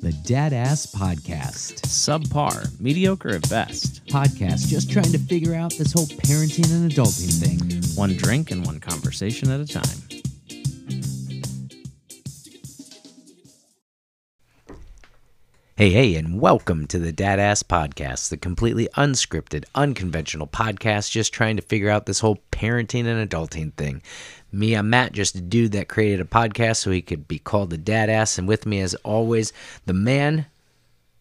The Dad Ass Podcast. Subpar, mediocre at best. Podcast just trying to figure out this whole parenting and adulting thing. One drink and one conversation at a time. Hey, hey, and welcome to the Dad Ass Podcast, the completely unscripted, unconventional podcast just trying to figure out this whole parenting and adulting thing. Me, I'm Matt, just a dude that created a podcast so he could be called the Dad Ass, and with me, as always, the man,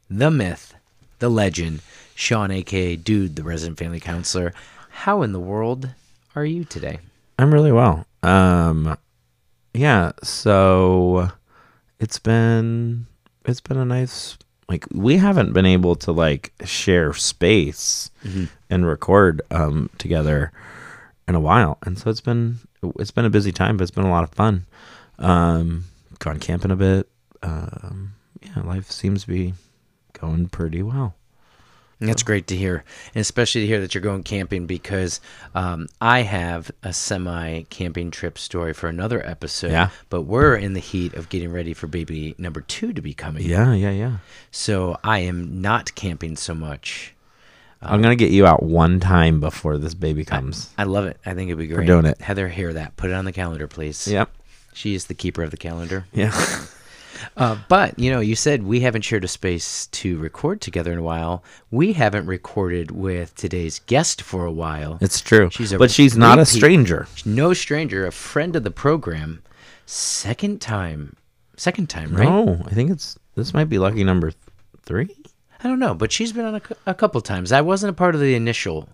the myth, the legend, Sean, aka Dude, the resident family counselor. How in the world are you today? I'm really well. Um, yeah. So it's been it's been a nice like we haven't been able to like share space and record um together in a while, and so it's been it's been a busy time, but it's been a lot of fun. Um, gone camping a bit. Um, yeah, life seems to be going pretty well. That's great to hear, and especially to hear that you're going camping because um, I have a semi camping trip story for another episode. Yeah. But we're in the heat of getting ready for baby number two to be coming. Yeah, yeah, yeah. So I am not camping so much. I'm gonna get you out one time before this baby comes. I love it. I think it'd be great. We're doing it. Heather, hear that. Put it on the calendar, please. Yep. She is the keeper of the calendar. Yeah. Uh, but you know, you said we haven't shared a space to record together in a while. We haven't recorded with today's guest for a while. It's true. She's a but she's not a stranger. no stranger, a friend of the program. Second time, second time, right? No, I think it's this might be lucky number th- three. I don't know, but she's been on a, a couple times. I wasn't a part of the initial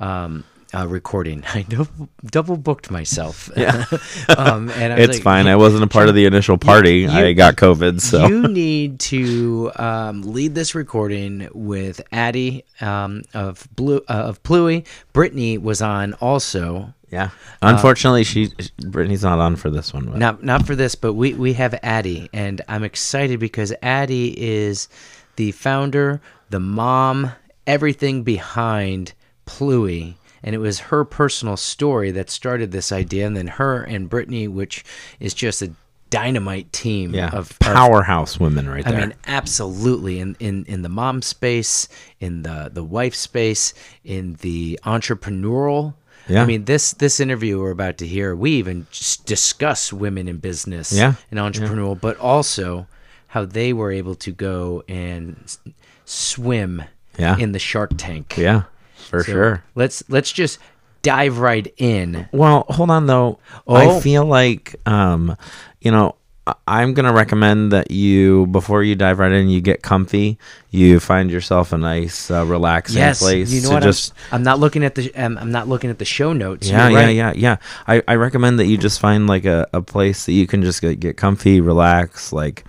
um, uh, recording. I double, double booked myself. Yeah, um, and It's like, fine. I wasn't a part of the initial party. I got COVID, so you need to um, lead this recording with Addie um, of Blue uh, of Pluie. Brittany was on also. yeah. Unfortunately, she Brittany's not on for this one. But Not not for this, but we we have Addie, and I'm excited because Addie is the founder, the mom, everything behind Pluie. And it was her personal story that started this idea, and then her and Brittany, which is just a dynamite team yeah, of of powerhouse women right there. I mean, absolutely. In, in in the mom space, in the the wife space, in the entrepreneurial. Yeah. I mean, this this interview we're about to hear, we even discuss women in business Yeah. and entrepreneurial, but also how they were able to go and s- swim Yeah. in the Shark Tank. yeah, for So sure. Let's let's just dive right in. Well, hold on though. Oh. I feel like um, you know, I- I'm gonna recommend that you before you dive right in, you get comfy. You find yourself a nice, uh, relaxing Yes, place. you know to what? Just I'm, I'm not looking at the um, I'm not looking at the show notes. yeah, You're yeah, yeah, yeah. I, I recommend that you just find like a, a place that you can just get, get comfy, relax. Like,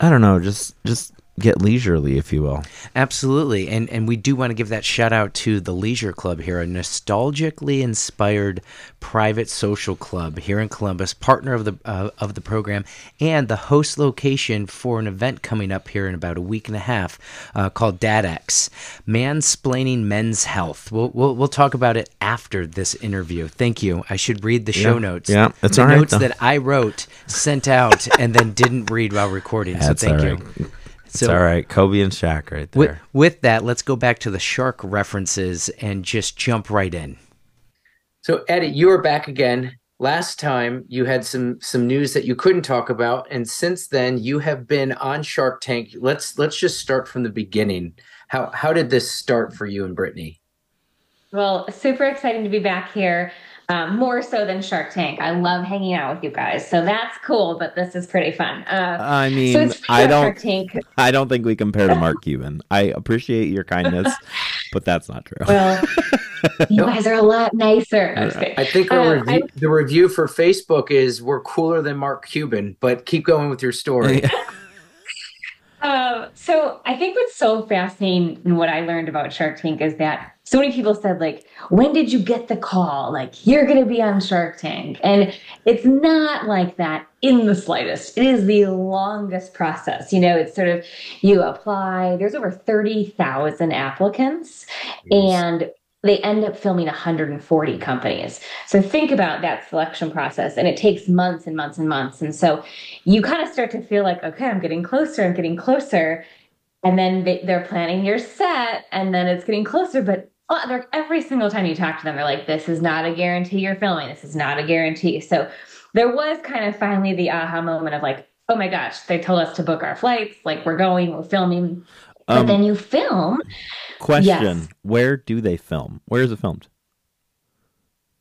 I don't know, just just get leisurely, if you will. Absolutely. And and we do want to give that shout out to the Leisure Club here, a nostalgically inspired private social club here in Columbus, partner of the uh, of the program and the host location for an event coming up here in about a week and a half uh, called DadX, Mansplaining Men's Health. We'll, we'll we'll talk about it after this interview. Thank you. I should read the show Yeah. notes. Yeah, that's the all right, notes though. that I wrote, sent out, and then didn't read while recording. That's so thank you. Right. It's all right. Kobe and Shaq right there. with, with that, let's go back to the shark references and just jump right in. So, Addie, you are back again. Last time you had some some news that you couldn't talk about, and since then you have been on Shark Tank. Let's let's just start from the beginning. How how did this start for you and Brittany? Well, super exciting to be back here. Um, more so than Shark Tank. I love hanging out with you guys, so that's cool. But this is pretty fun. Uh, I mean, so I don't. Tank. I don't think we compare to Mark Cuban. I appreciate your kindness, but that's not true. Well, you guys are a lot nicer. I'm just kidding. I think Uh, our review, the review for Facebook is we're cooler than Mark Cuban, but keep going with your story. Um, so I think what's so fascinating and what I learned about Shark Tank is that so many people said like, when did you get the call? Like you're going to be on Shark Tank. And it's not like that in the slightest. It is the longest process. You know, it's sort of you apply, there's over 30,000 applicants and they end up filming 140 companies. So think about that selection process, and it takes months and months and months. And so you kind of start to feel like, okay, I'm getting closer, I'm getting closer. And then they, they're planning your set, and then it's getting closer. But every single time you talk to them, they're like, this is not a guarantee you're filming. This is not a guarantee. So there was kind of finally the aha moment of like, oh my gosh, they told us to book our flights. Like, we're going, we're filming. But Um, then you film. Question: Yes. Where do they film? Where is it filmed?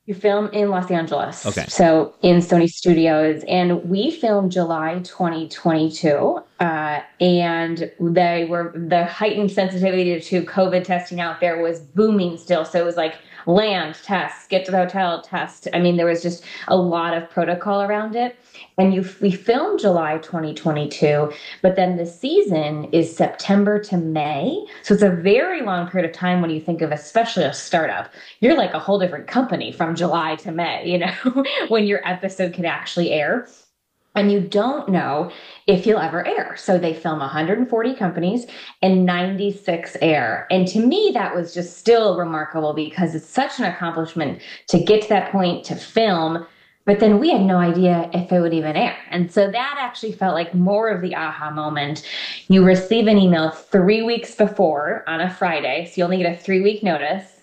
You film in Los Angeles. Okay. So in Sony Studios. And we filmed July 2022. Uh, and they were, the heightened sensitivity to COVID testing out there was booming still. So it was like land, test, get to the hotel, test. I mean, there was just a lot of protocol around it. And you, we filmed July 2022, but then the season is September to May. So it's a very long period of time when you think of especially a startup. You're like a whole different company from July to May, you know, when your episode can actually air. And you don't know if you'll ever air. So they film 140 companies and 96 air. And to me, that was just still remarkable because it's such an accomplishment to get to that point to film but then we had no idea if it would even air. And so that actually felt like more of the aha moment. You receive an email three weeks before on a Friday, so you only get a three week notice.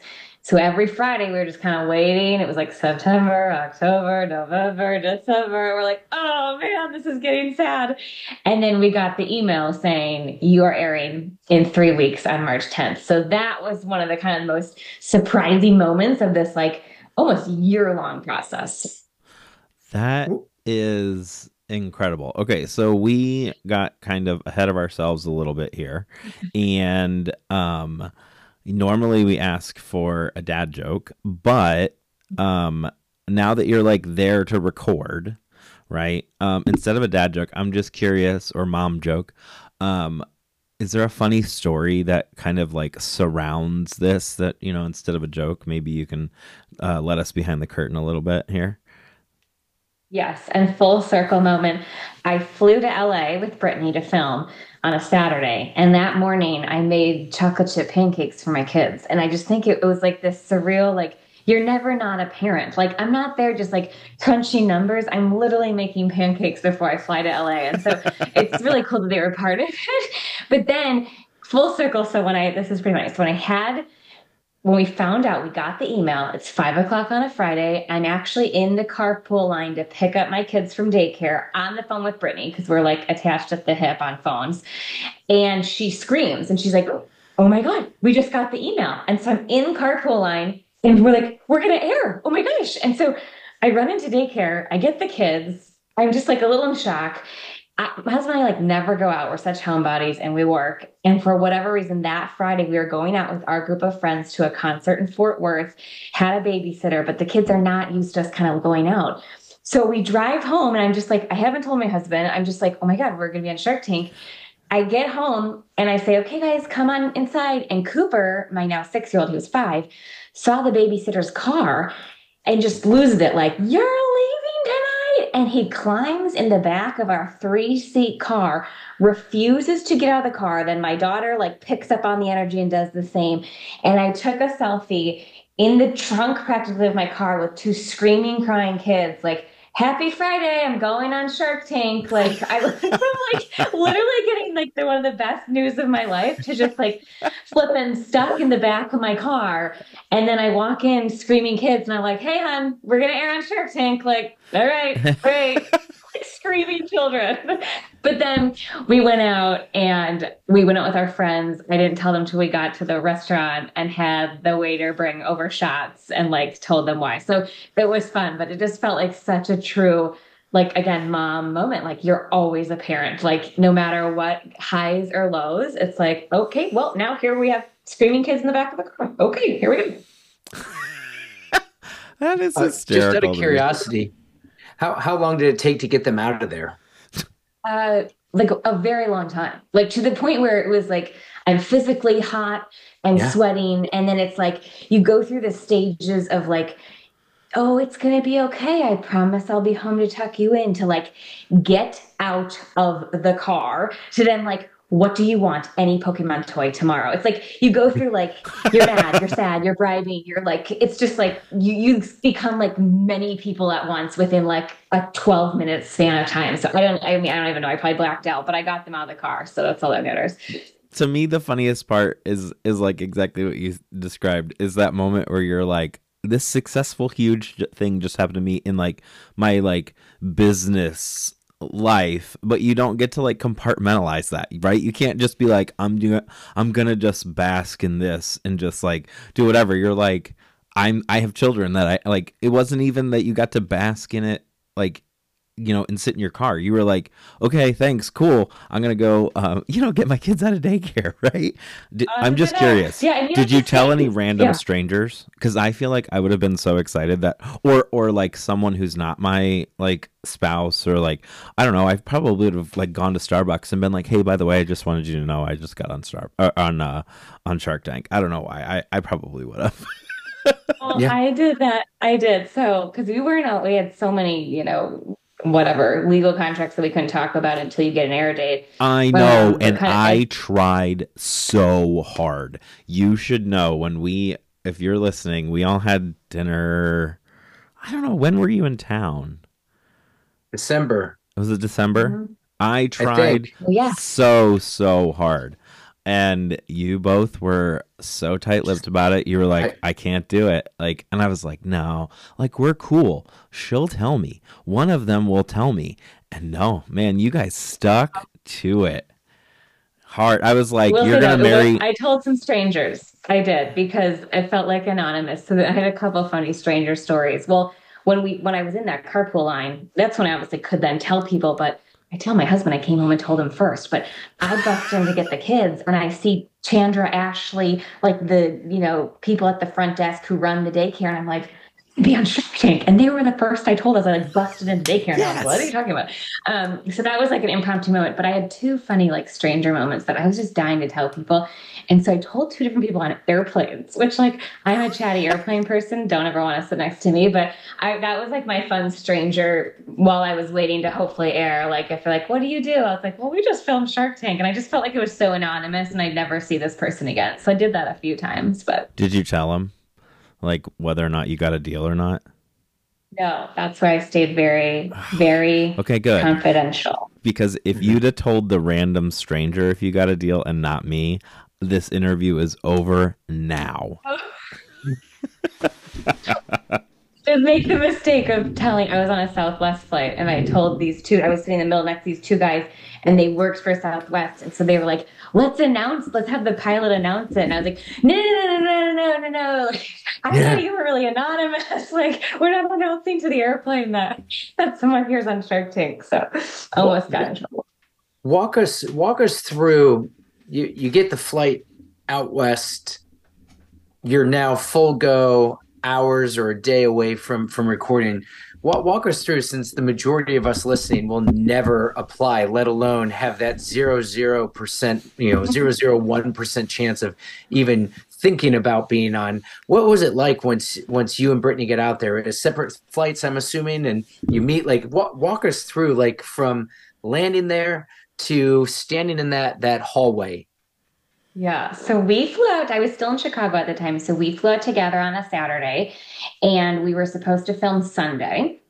So every Friday we were just kind of waiting. It was like September, October, November, December. We're like, oh man, this is getting sad. And then we got the email saying you are airing in three weeks on March 10th. So that was one of the kind of most surprising moments of this like almost year long process. That is incredible. Okay, so we got kind of ahead of ourselves a little bit here. and um normally we ask for a dad joke, but um now that you're like there to record, right? Um instead of a dad joke, I'm just curious or mom joke. Um is there a funny story that kind of like surrounds this that, you know, instead of a joke, maybe you can uh, let us behind the curtain a little bit here? Yes, and full circle moment. I flew to LA with Brittany to film on a Saturday, and that morning I made chocolate chip pancakes for my kids. And I just think it, it was like this surreal, like, you're never not a parent. Like, I'm not there just like crunching numbers. I'm literally making pancakes before I fly to LA. And so it's really cool that they were part of it. But then, full circle. So, when I, this is pretty nice. When I had when we found out we got the email. It's five o'clock on a friday. I'm actually in the carpool line to pick up my kids from daycare on the phone with brittany because we're like attached at the hip on phones. And she screams and she's like oh my god we just got the email. And so i'm in carpool line and we're like we're gonna air. Oh my gosh. And so i run into daycare. I get the kids. I'm just like a little in shock My husband and I like never go out. We're such homebodies and we work. And for whatever reason, that Friday we were going out with our group of friends to a concert in Fort Worth, had a babysitter, but the kids are not used to us kind of going out. So we drive home and I'm just like, I haven't told my husband. I'm just like, oh my God, we're going to be on Shark Tank. I get home and I say, okay, guys, come on inside. And Cooper, my now six year old, he was five, saw the babysitter's car and just loses it like, you're leaving. And he climbs in the back of our three seat car, refuses to get out of the car. Then my daughter like picks up on the energy and does the same. And I took a selfie in the trunk practically of my car with two screaming, crying kids, like, Happy Friday! I'm going on Shark Tank. Like I went from like literally getting like the one of the best news of my life to just like flipping stuck in the back of my car. And then I walk in screaming kids and I'm like, hey hon, we're gonna air on Shark Tank. Like, all right, great. like screaming children. But then we went out and we went out with our friends. I didn't tell them till we got to the restaurant and had the waiter bring over shots and like told them why. So it was fun, but it just felt like such a true like again mom moment like you're always a parent like no matter what highs or lows it's like okay well now here we have screaming kids in the back of the car okay here we go That is Uh, just out of curiosity, how how long did it take to get them out of there? Uh like a very long time like to the point where it was like i'm physically hot and Yeah. sweating and then it's like you go through the stages of like oh it's gonna be okay i promise i'll be home to tuck you in to like get out of the car to then like what do you want? Any Pokemon toy tomorrow? It's like you go through like you're mad, you're sad, you're bribing, you're like it's just like you you become like many people at once within like a 12 minute span of time. So I don't I mean I don't even know. I probably blacked out, but I got them out of the car. So that's all that matters. to me the funniest part is is like exactly what you described is that moment where you're like this successful huge thing just happened to me in like my like business life but you don't get to like compartmentalize that right? You can't just be like i'm doing i'm gonna just bask in this and just like do whatever. You're like i'm i have children that i like it wasn't even that you got to bask in it like you know, and sit in your car. You were like, okay, thanks, cool. I'm gonna go, um, you know, get my kids out of daycare, right? Did, Uh, I'm just curious. Yeah, Did you tell any random yeah. strangers? Because I feel like I would have been so excited that, or or like someone who's not my like spouse or like I don't know. I probably would have like gone to Starbucks and been like, hey, by the way, I just wanted you to know I just got on Star uh, on uh, on Shark Tank. I don't know why. I I probably would have. Well, Yeah. I did that. I did. So, because we weren't we had so many, you know, whatever legal contracts that we couldn't talk about until you get an air date. I know, Um, and kinda- I tried so hard. You should know when we, if you're listening, we all had dinner. I don't know when were you in town? December. Was it December? Mhm. I tried Well, yeah. so so hard, and you both were so tight-lipped about it. You were like, "I can't do it." Like, and I was like, "No, like we're cool. She'll tell me. One of them will tell me." And no, man, you guys stuck to it hard. I was like, Will "You're gonna that marry." I told some strangers. I did because it felt like anonymous. So I had a couple funny stranger stories. Well, when we when I was in that carpool line, that's when I obviously could then tell people, but I tell my husband I came home and told him first, but I bust in to get the kids and I see Chandra, Ashley, like the, you know, people at the front desk who run the daycare, and I'm like, be on Shark Tank. And they were the first I told us I like busted into daycare. And I was like, what are you talking about? Um, so that was like an impromptu moment, but I had two funny, like stranger moments that I was just dying to tell people. And so I told two different people on airplanes, which like I'm a chatty airplane person. Don't ever want to sit next to me. But I that was like my fun stranger while I was waiting to hopefully air. Like if they're like, what do you do? I was like, well, we just filmed Shark Tank. And I just felt like it was so anonymous and I'd never see this person again. So I did that a few times, but Did you tell him, like, whether or not you got a deal or not? no, that's why I stayed very, very Okay, good. confidential. Because if you'd have told the random stranger if you got a deal and not me, this interview is over now. to make the mistake of telling I was on a Southwest flight and I told these two I was sitting in the middle next to these two guys and they worked for Southwest and so they were like, let's announce, let's have the pilot announce it. And I was like, no, no, no, no, no, no, no, no! I yeah. thought you were really anonymous. Like we're not announcing to the airplane that that someone here's on Shark Tank. So almost got in trouble. Walk us walk us through. You you get the flight out west. You're now full go hours or a day away from from recording. Walk, us through since the majority of us listening will never apply, let alone have that zero zero percent, you know, zero zero one percent chance of even thinking about being on. What was it like once once you and Brittany get out there? Is separate flights, I'm assuming, and you meet. Like, walk, walk us through, like from landing there to standing in that that hallway. Yeah. So we flew out. I was still in Chicago at the time. So we flew out together on a Saturday and we were supposed to film Sunday.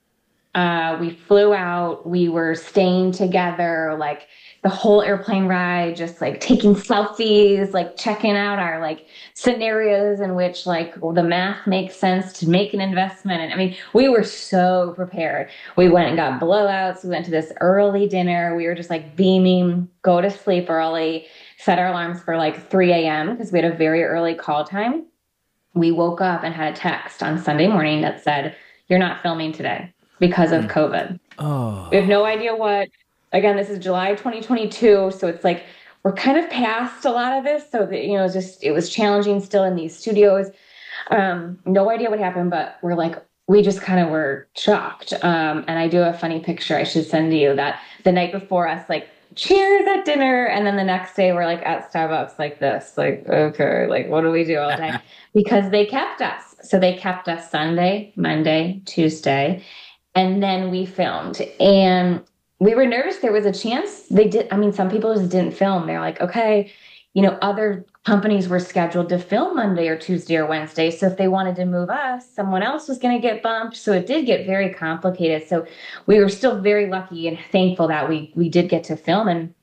Uh, we flew out. We were staying together, like the whole airplane ride, just like taking selfies, like checking out our like scenarios in which like well, the math makes sense to make an investment. And I mean, we were so prepared. We went and got blowouts. We went to this early dinner. We were just like beaming, go to sleep early set our alarms for like 3 a.m. because we had a very early call time. We woke up and had a text on Sunday morning that said, You're not filming today because of COVID. Oh. We have no idea what. Again, this is July 2022. So it's like we're kind of past a lot of this. So that, you know, just, it was challenging still in these studios. Um, no idea what happened, but we're like, we just kind of were shocked. Um, and I do have a funny picture I should send to you that the night before us, like, cheers at dinner. And then the next day we're like at Starbucks like this, like, okay, like, what do we do all day? because they kept us. So they kept us Sunday, Monday, Tuesday. And then we filmed. And we were nervous. There was a chance they did. I mean, some people just didn't film. They're like, okay, you know, other companies were scheduled to film Monday or Tuesday or Wednesday. So if they wanted to move us, someone else was going to get bumped. So it did get very complicated. So we were still very lucky and thankful that we we did get to film and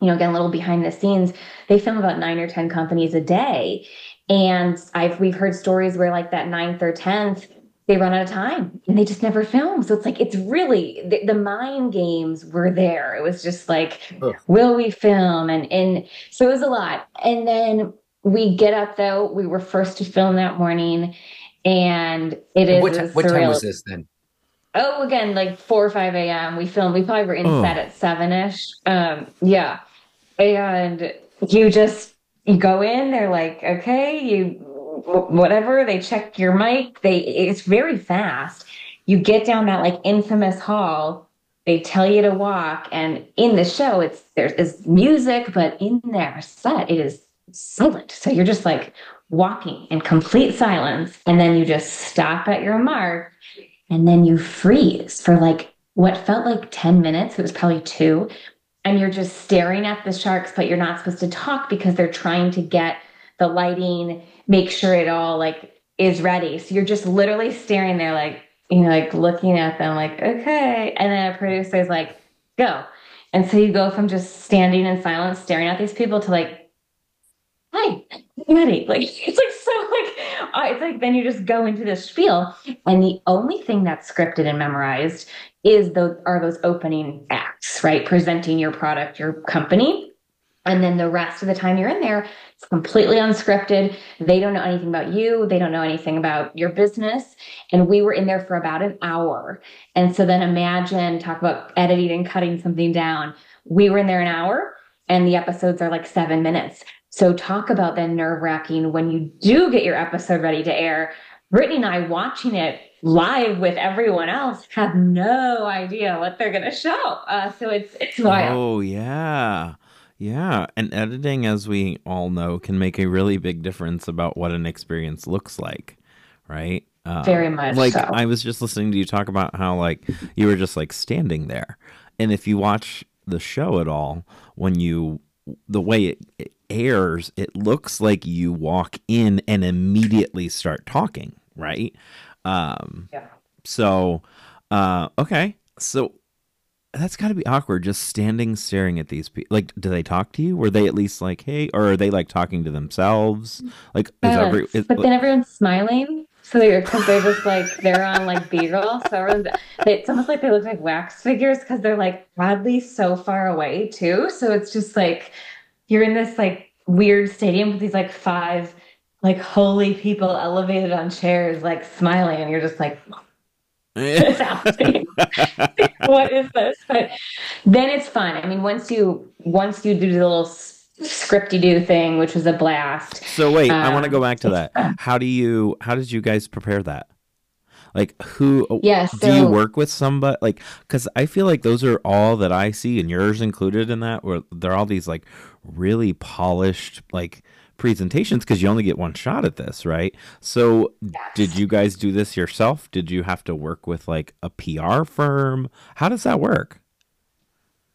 you know, again, a little behind the scenes, they film about nine or 10 companies a day. And I've, we've heard stories where like that ninth or 10th, they run out of time and they just never film. So it's like, it's really the, the mind games were there. It was just like, will we film? And, and so it was a lot. And then we get up though, we were first to film that morning and it is what, ti- what time was this then? Oh, again, like four or five a.m. We filmed. We probably were in Oh. set at seven ish. Um, yeah, and you just you go in. They're like, okay, you whatever. They check your mic. They it's very fast. You get down that like infamous hall. They tell you to walk, and in the show, it's there is music, but in their set, it is silent. So you're just like walking in complete silence, and then you just stop at your mark and then you freeze for like what felt like 10 minutes it was probably two and you're just staring at the sharks but you're not supposed to talk because they're trying to get the lighting make sure it all like is ready. So you're just literally staring there like you know like looking at them like okay. And then a producer's like go. And so you go from just standing in silence staring at these people to like hi I'm ready? Like it's like so like uh, it's like then you just go into this spiel. And the only thing that's scripted and memorized is those are those opening acts, right? Presenting your product, your company. And then the rest of the time you're in there, it's completely unscripted. They don't know anything about you. They don't know anything about your business. And we were in there for about an hour. And so then imagine, talk about editing and cutting something down. We were in there an hour and the episodes are like seven minutes. So talk about then nerve wracking when you do get your episode ready to air. Brittany and I watching it live with everyone else have no idea what they're going to show. Uh, so it's it's wild. Oh yeah. Yeah, and editing as we all know can make a really big difference about what an experience looks like, right? Uh, Very much like so. I was just listening to you talk about how like you were just like standing there. And if you watch the show at all, when you the way it, it airs, it looks like you walk in and immediately start talking, right? Um Yeah. so uh okay. So that's got to be awkward just standing staring at these people. Like do they talk to you? Were they at least like, "Hey," or are they like talking to themselves? Like every is, but then everyone's smiling. So they're because they're just like they're on like B-roll. So everyone's they, it's almost like they look like wax figures because they're like oddly so far away too. So it's just like you're in this like weird stadium with these like five like holy people elevated on chairs like smiling and you're just like what is this? But then it's fun. I mean, once you once you do the little scripty do thing, which was a blast. So wait, I want to Um, go back to that. How do you how did you guys prepare that? Like who Yes, do you work with somebody like cuz I feel like those are all that I see and yours included in that where they're all these like really polished like presentations cuz you only get one shot at this, right? So did you guys do this yourself? Did you have to work with like a PR firm? How does that work?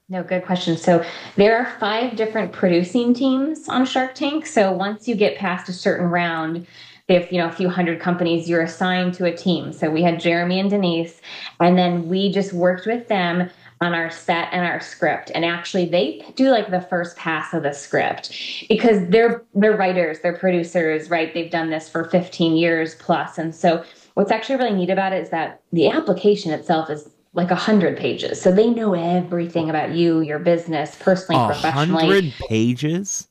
No, good question. So there are five different producing teams on Shark Tank. So once you get past a certain round, if you know a few hundred companies, you're assigned to a team. So we had Jeremy and Denise, and then we just worked with them on our set and our script. And actually, they do like the first pass of the script because they're they're writers, they're producers, right? They've done this for 15 years plus, and so what's actually really neat about it is that the application itself is like a hundred pages. So they know everything about you, your business, personally, A professionally. hundred pages?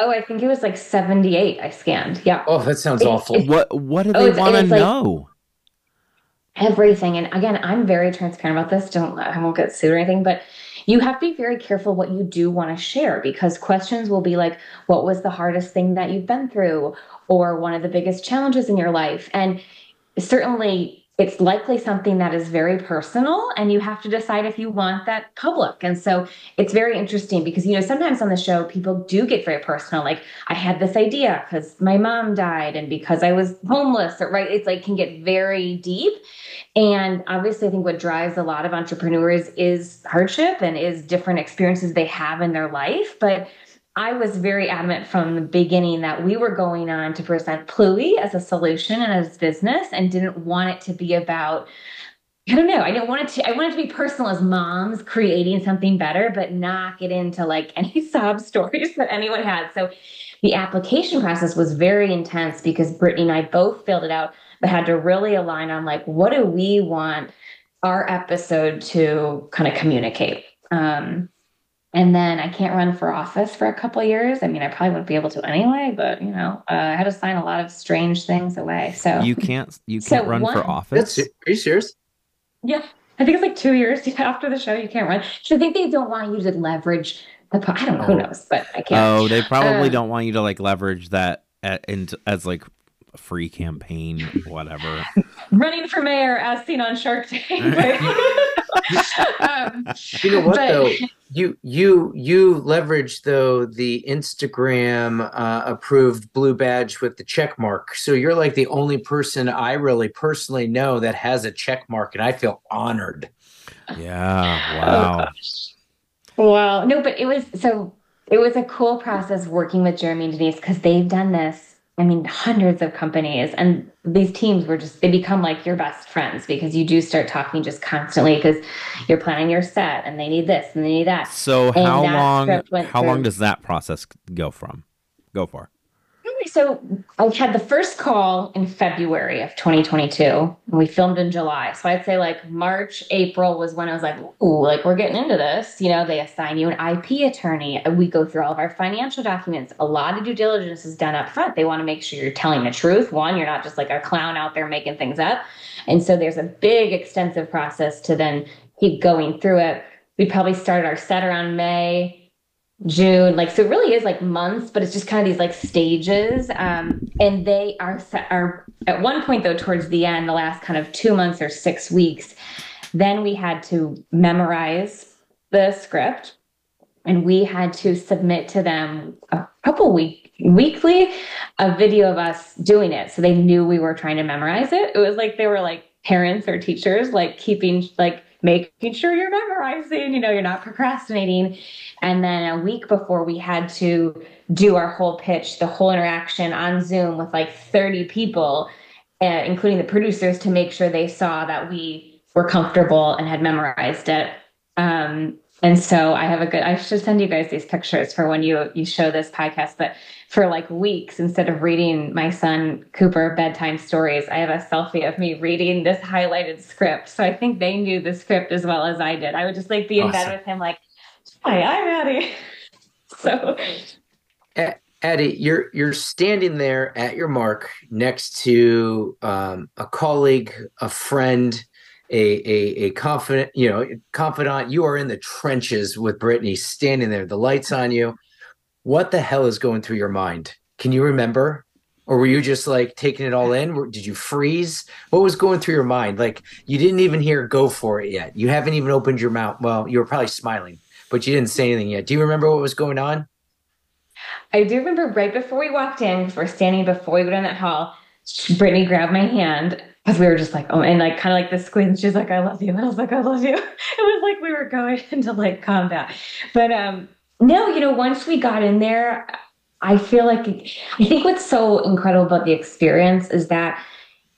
Oh, I think it was like 78 I scanned. Yeah. Oh, that sounds It's- awful. it's- What what do Oh, they it's- want to it's like- know? everything. And again, I'm very transparent about this. Don't I won't get sued or anything, but you have to be very careful what you do want to share because questions will be like, what was the hardest thing that you've been through? Or one of the biggest challenges in your life? And certainly it's likely something that is very personal and you have to decide if you want that public. And so it's very interesting because you know sometimes on the show people do get very personal. Like i had this idea because my mom died and because i was homeless or right it's like can get very deep. And obviously i think what drives a lot of entrepreneurs is hardship and is different experiences they have in their life. But I was very adamant from the beginning that we were going on to present Pluie as a solution and as business and didn't want it to be about I don't know. I didn't want it to I wanted to be personal as moms creating something better, but not get into like any sob stories that anyone had. So the application process was very intense because Brittany and I both filled it out, but had to really align on like what do we want our episode to kind of communicate. Um, and then I can't run for office for a couple years. I mean, I probably wouldn't be able to anyway, but you know, uh, I had to sign a lot of strange things away. So You can't you can't run one- for office. That's are you serious? yeah, I think it's like two years after the show you can't run. So I think they don't want you to leverage the. po- I don't know. Who knows? But I can't. Oh, they probably Um, don't want you to like leverage that at, into, as like a free campaign, whatever. Running for mayor as seen on Shark Tank. Um, You know what But- though? You you you leverage though the Instagram uh, approved blue badge with the check mark. So you're like the only person I really personally know that has a check mark, and I feel honored. Yeah. Wow. Wow. no, but it was so it was a cool process working with Jeremy and Denise because they've done this. I mean, hundreds of companies, and these teams were just they become like your best friends because you do start talking just constantly because you're planning your set and they need this and they need that. So And how long how long does that process go from? Go for? So I had the first call in February of 2022. And we filmed in July. So I'd say like March, April was when I was like, ooh, like we're getting into this. You know, they assign you an IP attorney. We go through all of our financial documents. A lot of due diligence is done up front. They want to make sure you're telling the truth. One, you're not just like a clown out there making things up. And so there's a big, extensive process to then keep going through it. We probably started our set around May. June, like so, it really is like months, but it's just kind of these like stages. Um, and they are are at one point though, towards the end, the last kind of two months or six weeks, then we had to memorize the script, and we had to submit to them a couple week weekly a video of us doing it, so they knew we were trying to memorize it. It was like they were like parents or teachers, like keeping like making sure you're memorizing, you know, you're not procrastinating. And then a week before, we had to do our whole pitch, the whole interaction on Zoom with like 30 people, uh, including the producers, to make sure they saw that we were comfortable and had memorized it. Um, and so I have a good. I should send you guys these pictures for when you you show this podcast. But for like weeks, instead of reading my son Cooper bedtime stories, I have a selfie of me reading this highlighted script. So I think they knew the script as well as I did. I would just like be in bed with him, like, "Hi, I'm Addie." So Addie, you're you're standing there at your mark next to um, a colleague, a friend, a, a a confident, you know, confidant. You are in the trenches with Brittany, standing there. The lights on you. What the hell is going through your mind? Can you remember, or were you just like taking it all in? Did you freeze? What was going through your mind? Like you didn't even hear "go for it" yet. You haven't even opened your mouth. Well, you were probably smiling, but you didn't say anything yet. Do you remember what was going on? I do remember right before we walked in, we're standing before we go down that hall, Brittany grabbed my hand because we were just like, oh, and like kind of like the squint. She's like, I love you. And I was like, I love you. It was like we were going into like combat. But um, no, you know, once we got in there, I feel like I think what's so incredible about the experience is that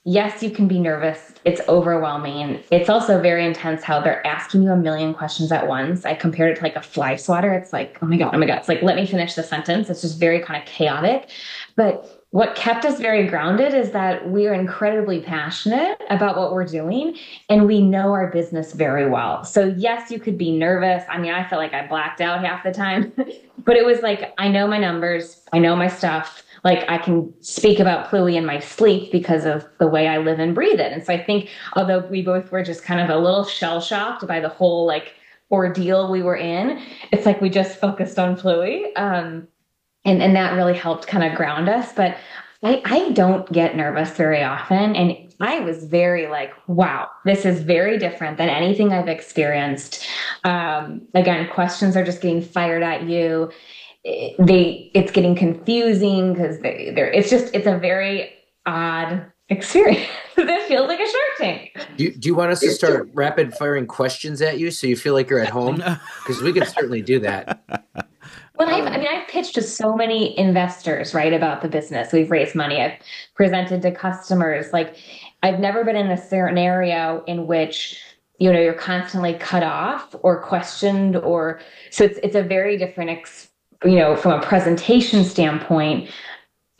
yes, you can be nervous. It's overwhelming. It's also very intense how they're asking you a million questions at once. I compared it to like a fly swatter. It's like, oh my God, oh my God. It's like, let me finish the sentence. It's just very kind of chaotic. But what kept us very grounded is that we are incredibly passionate about what we're doing and we know our business very well. So, yes, you could be nervous. I mean, I felt like I blacked out half the time, but it was like, I know my numbers, I know my stuff. Like, I can speak about Pluie in my sleep because of the way I live and breathe it. And so, I think, although we both were just kind of a little shell shocked by the whole like ordeal we were in, it's like we just focused on Pluie. Um, and and that really helped kind of ground us but I, I don't get nervous very often. And I was very like, wow, this is very different than anything I've experienced. Um, again, questions are just getting fired at you. They, it's getting confusing because they, they're, it's just, it's a very odd experience. it feels like a Shark Tank. Do you, do you want us to start rapid firing questions at you so you feel like you're at home? Because we can certainly do that. Well, I mean, I've pitched to so many investors, right, about the business. We've raised money. I've presented to customers. Like, I've never been in a scenario in which you know you're constantly cut off or questioned, or so it's it's a very different, ex, you know, from a presentation standpoint.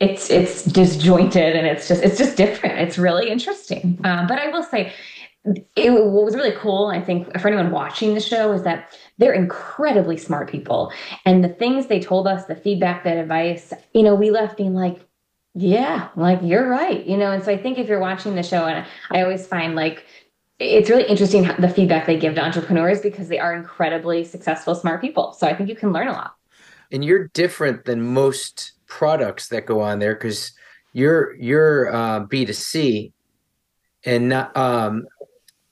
It's it's disjointed and it's just it's just different. It's really interesting. Um, but I will say, it, what was really cool, I think, for anyone watching the show, is that they're incredibly smart people. And the things they told us, the feedback, that advice, you know, we left being like, yeah, like you're right, you know. And so I think if you're watching the show, and I always find like it's really interesting the feedback they give to entrepreneurs because they are incredibly successful, smart people. So I think you can learn a lot. And you're different than most products that go on there because you're you're uh, B2C and not um,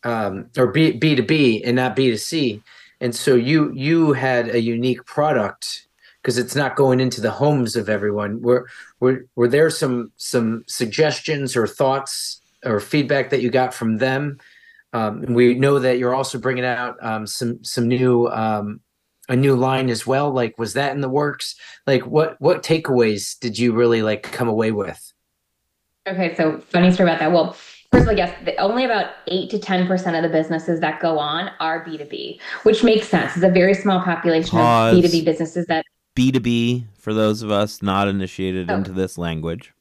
um, or B B to B and not B to C. And so you you had a unique product because it's not going into the homes of everyone. Were were were there some some suggestions or thoughts or feedback that you got from them? Um, we know that you're also bringing out um, some some new um, a new line as well. Like, was that in the works? Like, what what takeaways did you really like come away with? Okay, so funny story about that. Well, first of all, yes, only about eight to ten percent of the businesses that go on are B two B, which makes sense. It's a very small population Pause. of B two B businesses that B2B for those of us not initiated Oh. into this language.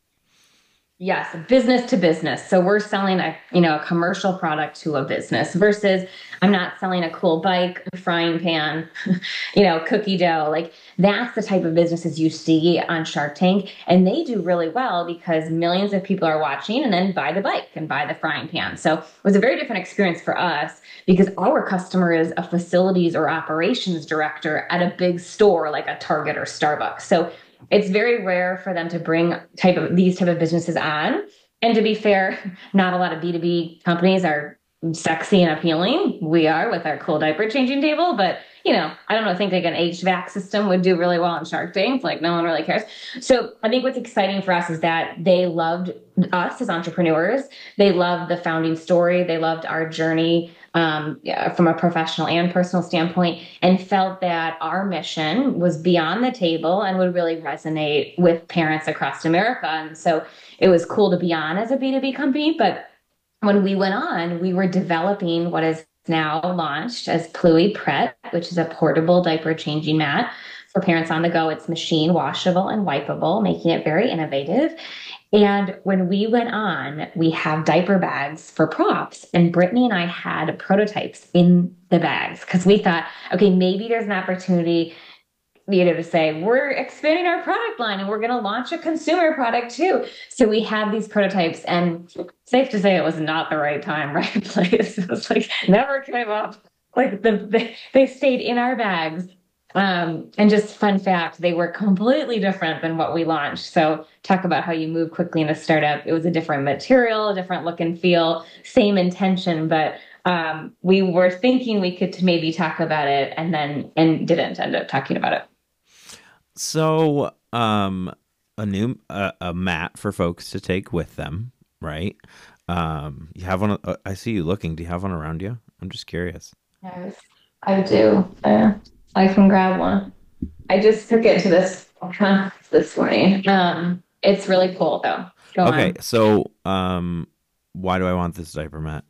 Yes, business to business. So we're selling a you know a commercial product to a business versus I'm not selling a cool bike, a frying pan, you know, cookie dough. Like that's the type of businesses you see on Shark Tank, and they do really well because millions of people are watching and then buy the bike and buy the frying pan. So it was a very different experience for us because our customer is a facilities or operations director at a big store like a Target or Starbucks. So it's very rare for them to bring type of these type of businesses on. And to be fair, not a lot of B2B companies are sexy and appealing. We are with our cool diaper changing table, but you know, I don't know, think like an HVAC system would do really well on Shark Tank. Like no one really cares. So I think what's exciting for us is that they loved us as entrepreneurs. They loved the founding story. They loved our journey um, from a professional and personal standpoint, and felt that our mission was beyond the table and would really resonate with parents across America. And so it was cool to be on as a B2B company. But when we went on, we were developing what is now launched as Pluie Pret, which is a portable diaper changing mat for parents on the go. It's machine washable and wipeable, making it very innovative. And when we went on, we have diaper bags for props. And Brittany and I had prototypes in the bags because we thought, okay, maybe there's an opportunity, you know, to say, we're expanding our product line and we're going to launch a consumer product too. So we had these prototypes, and safe to say it was not the right time, right place. It was like never came up. Like the, they, they stayed in our bags. Um, and just fun fact, they were completely different than what we launched. So talk about how you move quickly in a startup. It was a different material, a different look and feel, same intention, but um, we were thinking we could maybe talk about it and then and didn't end up talking about it. So, um, a new uh, a mat for folks to take with them, right? Um, you have one. Uh, I see you looking. Do you have one around you? I'm just curious. Yes, I do. Uh, I can grab one. I just took it to this this morning. Um, it's really cool though. Go okay, on. so um, why do I want this diaper mat?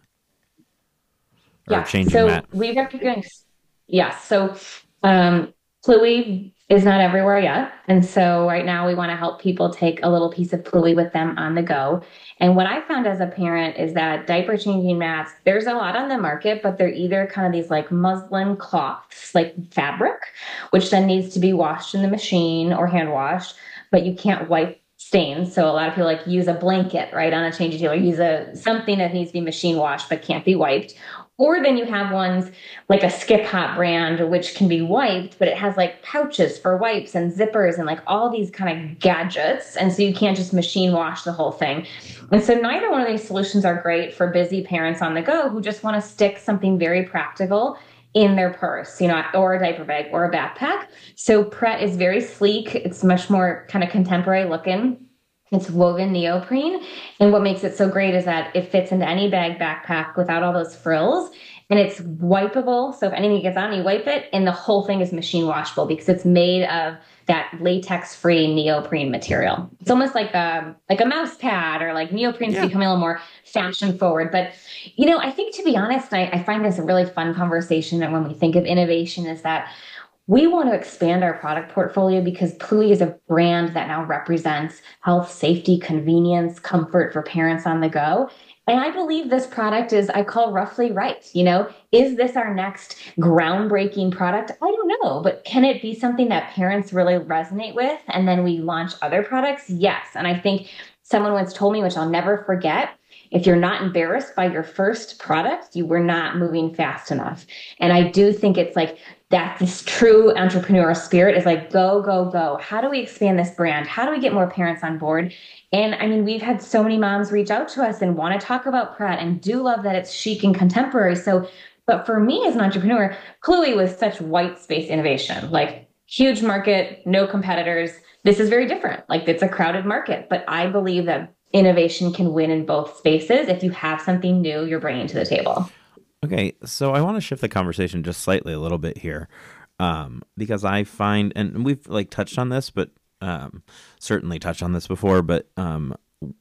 Or yeah. changing so mat? we recognize. Yes. So um, Pluie is not everywhere yet, and so right now we want to help people take a little piece of Pluie with them on the go. And what I found as a parent is that diaper changing mats, there's a lot on the market, but they're either kind of these like muslin cloths, like fabric, which then needs to be washed in the machine or hand washed, but you can't wipe stains. So a lot of people like use a blanket right on a changing table, use a something that needs to be machine washed but can't be wiped. Or then you have ones like a Skip Hop brand, which can be wiped, but it has like pouches for wipes and zippers and like all these kind of gadgets. And so you can't just machine wash the whole thing. And so neither one of these solutions are great for busy parents on the go who just want to stick something very practical in their purse, you know, or a diaper bag or a backpack. So Pret is very sleek. It's much more kind of contemporary looking. It's woven neoprene. And what makes it so great is that it fits into any bag backpack without all those frills. And it's wipeable. So if anything gets on, you wipe it, and the whole thing is machine washable because it's made of that latex-free neoprene material. It's almost like a like a mouse pad or like neoprene's yeah. becoming a little more fashion forward. But you know, I think to be honest, I, I find this a really fun conversation. And when we think of innovation, is that we want to expand our product portfolio because Pluie is a brand that now represents health, safety, convenience, comfort for parents on the go. And I believe this product is, I call roughly right. You know, is this our next groundbreaking product? I don't know, but can it be something that parents really resonate with? And then we launch other products? Yes. And I think someone once told me, which I'll never forget, if you're not embarrassed by your first product, you were not moving fast enough. And I do think it's like that this true entrepreneurial spirit is like go go go. How do we expand this brand? How do we get more parents on board? And i mean we've had so many moms reach out to us and want to talk about pratt and do love that it's chic and contemporary. So but for me as an entrepreneur chloe was such white space innovation. Like huge market no competitors. This is very different. Like it's a crowded market. But i believe that innovation can win in both spaces if you have something new you're bringing to the table Okay, so I want to shift the conversation just slightly a little bit here, um, because I find, and we've like touched on this, but um, certainly touched on this before, but um,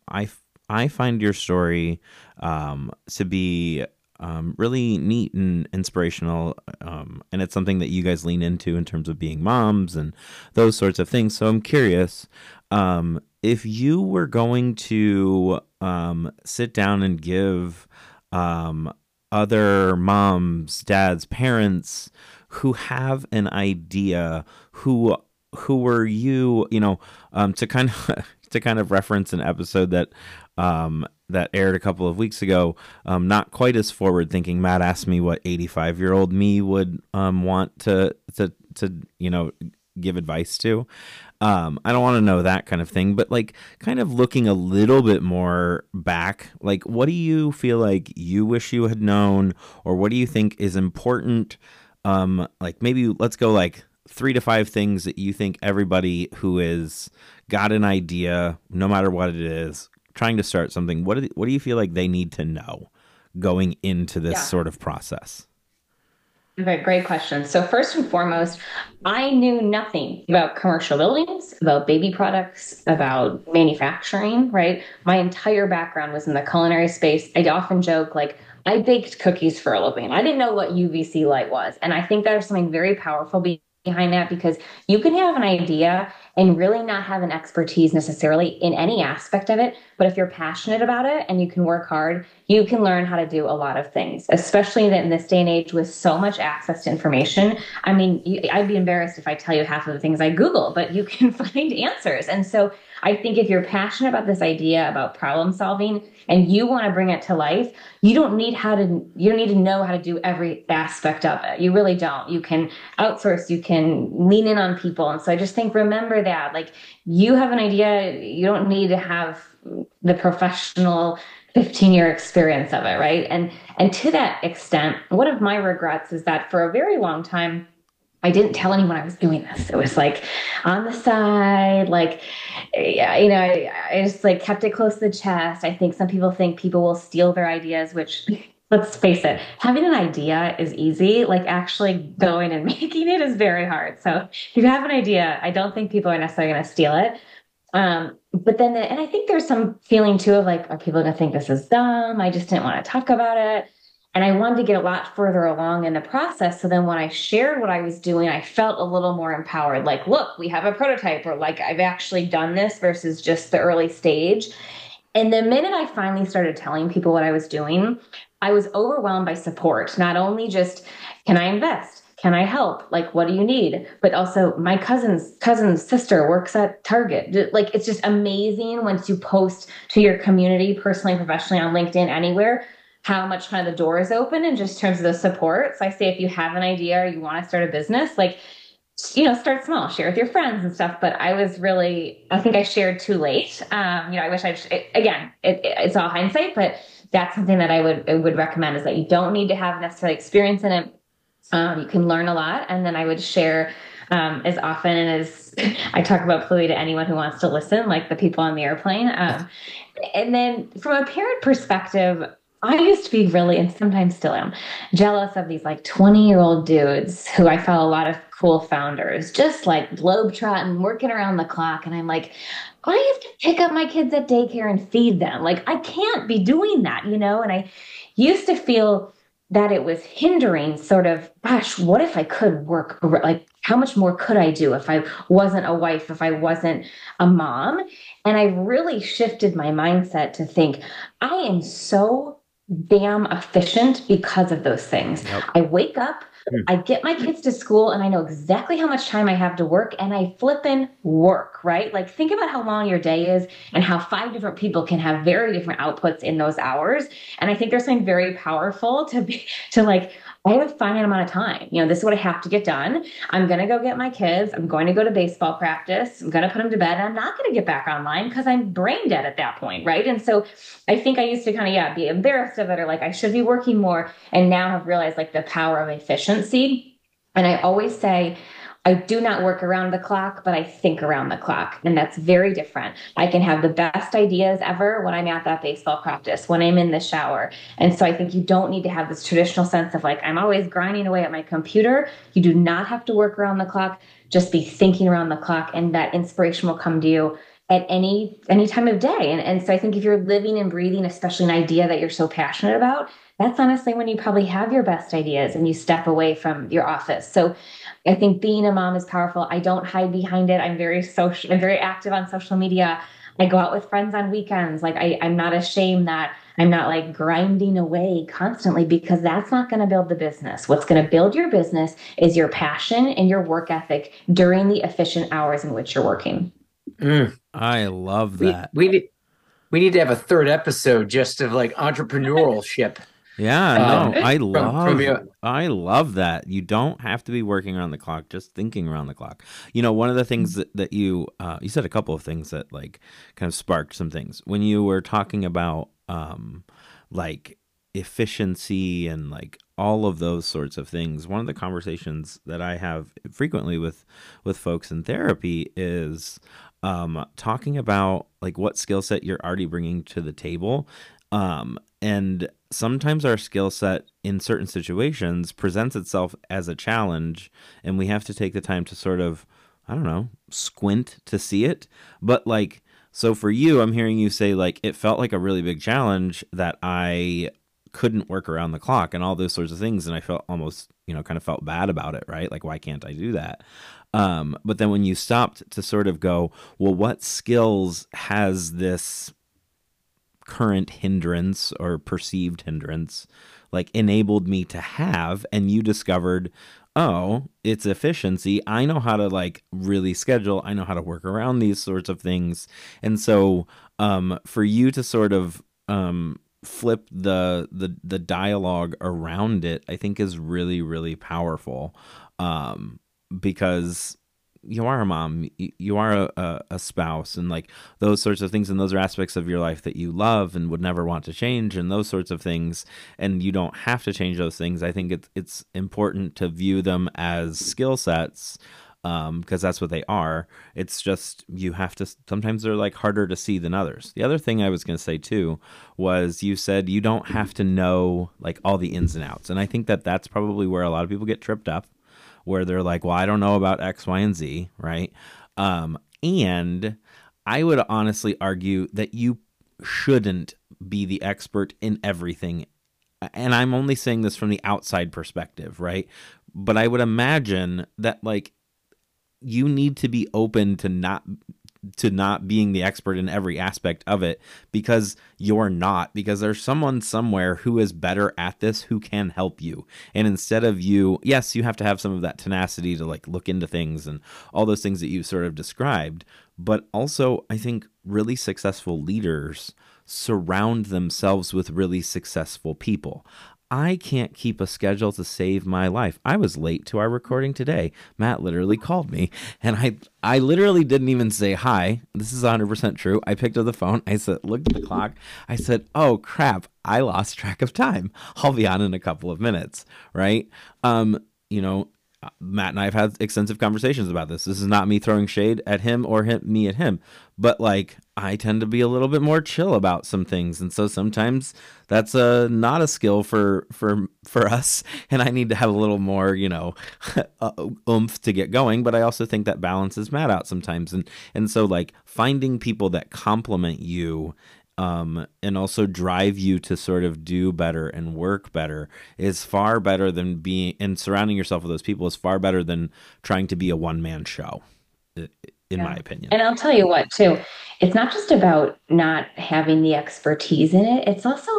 I I find your story um, to be um, really neat and inspirational, um, and it's something that you guys lean into in terms of being moms and those sorts of things. So I'm curious um, if you were going to um, sit down and give um, other moms, dads, parents who have an idea who who were you, you know, um, to kind of to kind of reference an episode that um, that aired a couple of weeks ago, um, not quite as forward thinking. Matt asked me what 85 year old me would um, want to to to you know give advice to. Um, I don't want to know that kind of thing, but like kind of looking a little bit more back, like what do you feel like you wish you had known, or what do you think is important? Um, like maybe let's go like three to five things that you think everybody who is got an idea, no matter what it is, trying to start something. What do, what do you feel like they need to know going into this yeah. sort of process? Okay, great question. So first and foremost, I knew nothing about commercial buildings, about baby products, about manufacturing, right? My entire background was in the culinary space. I often joke like I baked cookies for a living. I didn't know what UVC light was. And I think there's something very powerful behind that because you can have an idea and really not have an expertise necessarily in any aspect of it. But if you're passionate about it and you can work hard, you can learn how to do a lot of things, especially in this day and age with so much access to information. I mean, I'd be embarrassed if I tell you half of the things I Google, but you can find answers. And so I think if you're passionate about this idea about problem solving and you want to bring it to life, you don't need how to you don't need to know how to do every aspect of it. You really don't. You can outsource, you can lean in on people. And so I just think remember that. Like you have an idea, you don't need to have the professional 15 year experience of it, right? And and to that extent, one of my regrets is that for a very long time I didn't tell anyone I was doing this. It was like on the side, like, you know, I, I, just like kept it close to the chest. I think some people think people will steal their ideas, which let's face it, having an idea is easy. Like actually going and making it is very hard. So if you have an idea, I don't think people are necessarily going to steal it. Um, but then, the, and I think there's some feeling too of like, are people going to think this is dumb? I just didn't want to talk about it. And I wanted to get a lot further along in the process. So then when I shared what I was doing, I felt a little more empowered. Like, look, we have a prototype, or like I've actually done this versus just the early stage. And the minute I finally started telling people what I was doing, I was overwhelmed by support. Not only just, can I invest? Can I help? Like, what do you need? But also, my cousin's cousin's sister works at Target. Like, it's just amazing once you post to your community, personally, professionally, on LinkedIn, anywhere how much kind of the door is open in just terms of the support. So I say if you have an idea or you want to start a business, like you know, start small, share with your friends and stuff. But I was really, I think I shared too late. Um, you know, I wish I'd, it, again, it, it, it's all hindsight, but that's something that I would, I would recommend is that you don't need to have necessarily experience in it. Um, you can learn a lot. And then I would share um, as often as I talk about Pluie to anyone who wants to listen, like the people on the airplane. Um, and then from a parent perspective, I used to be really, and sometimes still am, jealous of these like 20 year old dudes who I felt a lot of cool founders, just like globetrotting, working around the clock. And I'm like, I have to pick up my kids at daycare and feed them. Like, I can't be doing that, you know? And I used to feel that it was hindering sort of, gosh, what if I could work? Like, how much more could I do if I wasn't a wife, if I wasn't a mom? And I really shifted my mindset to think, I am so damn efficient because of those things. Yep. I wake up, hmm. I get my kids to school, and I know exactly how much time I have to work, and I flip in work, right? Like, think about how long your day is and how five different people can have very different outputs in those hours. And I think there's something very powerful to be, to like, I have a finite amount of time. You know, this is what I have to get done. I'm going to go get my kids. I'm going to go to baseball practice. I'm going to put them to bed. I'm not going to get back online because I'm brain dead at that point. Right. And so I think I used to kind of, yeah, be embarrassed of it or like I should be working more. And now have realized like the power of efficiency. And I always say, I do not work around the clock, but I think around the clock. And that's very different. I can have the best ideas ever when I'm at that baseball practice, when I'm in the shower. And so I think you don't need to have this traditional sense of like, I'm always grinding away at my computer. You do not have to work around the clock. Just be thinking around the clock, and that inspiration will come to you at any any time of day. And, and so I think if you're living and breathing, especially an idea that you're so passionate about, that's honestly when you probably have your best ideas and you step away from your office. So I think being a mom is powerful. I don't hide behind it. I'm very social, I'm very active on social media. I go out with friends on weekends. Like I, I'm not ashamed that I'm not like grinding away constantly because that's not going to build the business. What's going to build your business is your passion and your work ethic during the efficient hours in which you're working. Mm. I love that. We, we need we need to have a third episode just of like entrepreneurship. Yeah, no, um, I love from, from I love that. You don't have to be working around the clock, just thinking around the clock. You know, one of the things that, that you uh, you said a couple of things that like kind of sparked some things. When you were talking about um like efficiency and like all of those sorts of things. One of the conversations that I have frequently with with folks in therapy is um, talking about like what skill set you're already bringing to the table um, and sometimes our skill set in certain situations presents itself as a challenge, and we have to take the time to sort of, I don't know, squint to see it. But like, so for you, I'm hearing you say like it felt like a really big challenge that I couldn't work around the clock and all those sorts of things and I felt almost, you know, kind of felt bad about it, right? Like why can't I do that? Um, but then when you stopped to sort of go, well, what skills has this current hindrance or perceived hindrance like enabled me to have and you discovered oh it's efficiency. I know how to like really schedule. I know how to work around these sorts of things. And so um for you to sort of um flip the the the dialogue around it i think is really really powerful. Um because you are a mom, you are a, a, spouse, and like those sorts of things, and those are aspects of your life that you love and would never want to change, and those sorts of things, and you don't have to change those things. I think it's it's important to view them as skill sets because um, that's what they are. It's just you have to. Sometimes they're like harder to see than others. The other thing I was going to say too was you said you don't have to know like all the ins and outs, and I think that that's probably where a lot of people get tripped up where they're like, well, I don't know about X, Y, and Z, right? Um, and I would honestly argue that you shouldn't be the expert in everything. And I'm only saying this from the outside perspective, right? But I would imagine that, like, you need to be open to not to not being the expert in every aspect of it because you're not because there's someone somewhere who is better at this who can help you and instead of you yes you have to have some of that tenacity to like look into things and all those things that you sort of described but also I think really successful leaders surround themselves with really successful people. I can't keep a schedule to save my life. I was late to our recording today. Matt literally called me and I I literally didn't even say hi. This is 100% true. I picked up the phone. I said, looked at the clock. I said, "Oh crap, I lost track of time. I'll be on in a couple of minutes." Right? Um, you know, Matt and I have had extensive conversations about this. This is not me throwing shade at him or him, me at him, but like I tend to be a little bit more chill about some things, and so sometimes that's a not a skill for for for us, and I need to have a little more, you know, uh, oomph to get going. But I also think that balances Matt out sometimes, and and so like finding people that complement you um, and also drive you to sort of do better and work better is far better than being and surrounding yourself with those people is far better than trying to be a one man show, in yeah. my opinion. And I'll tell you what, too, it's not just about not having the expertise in it, it's also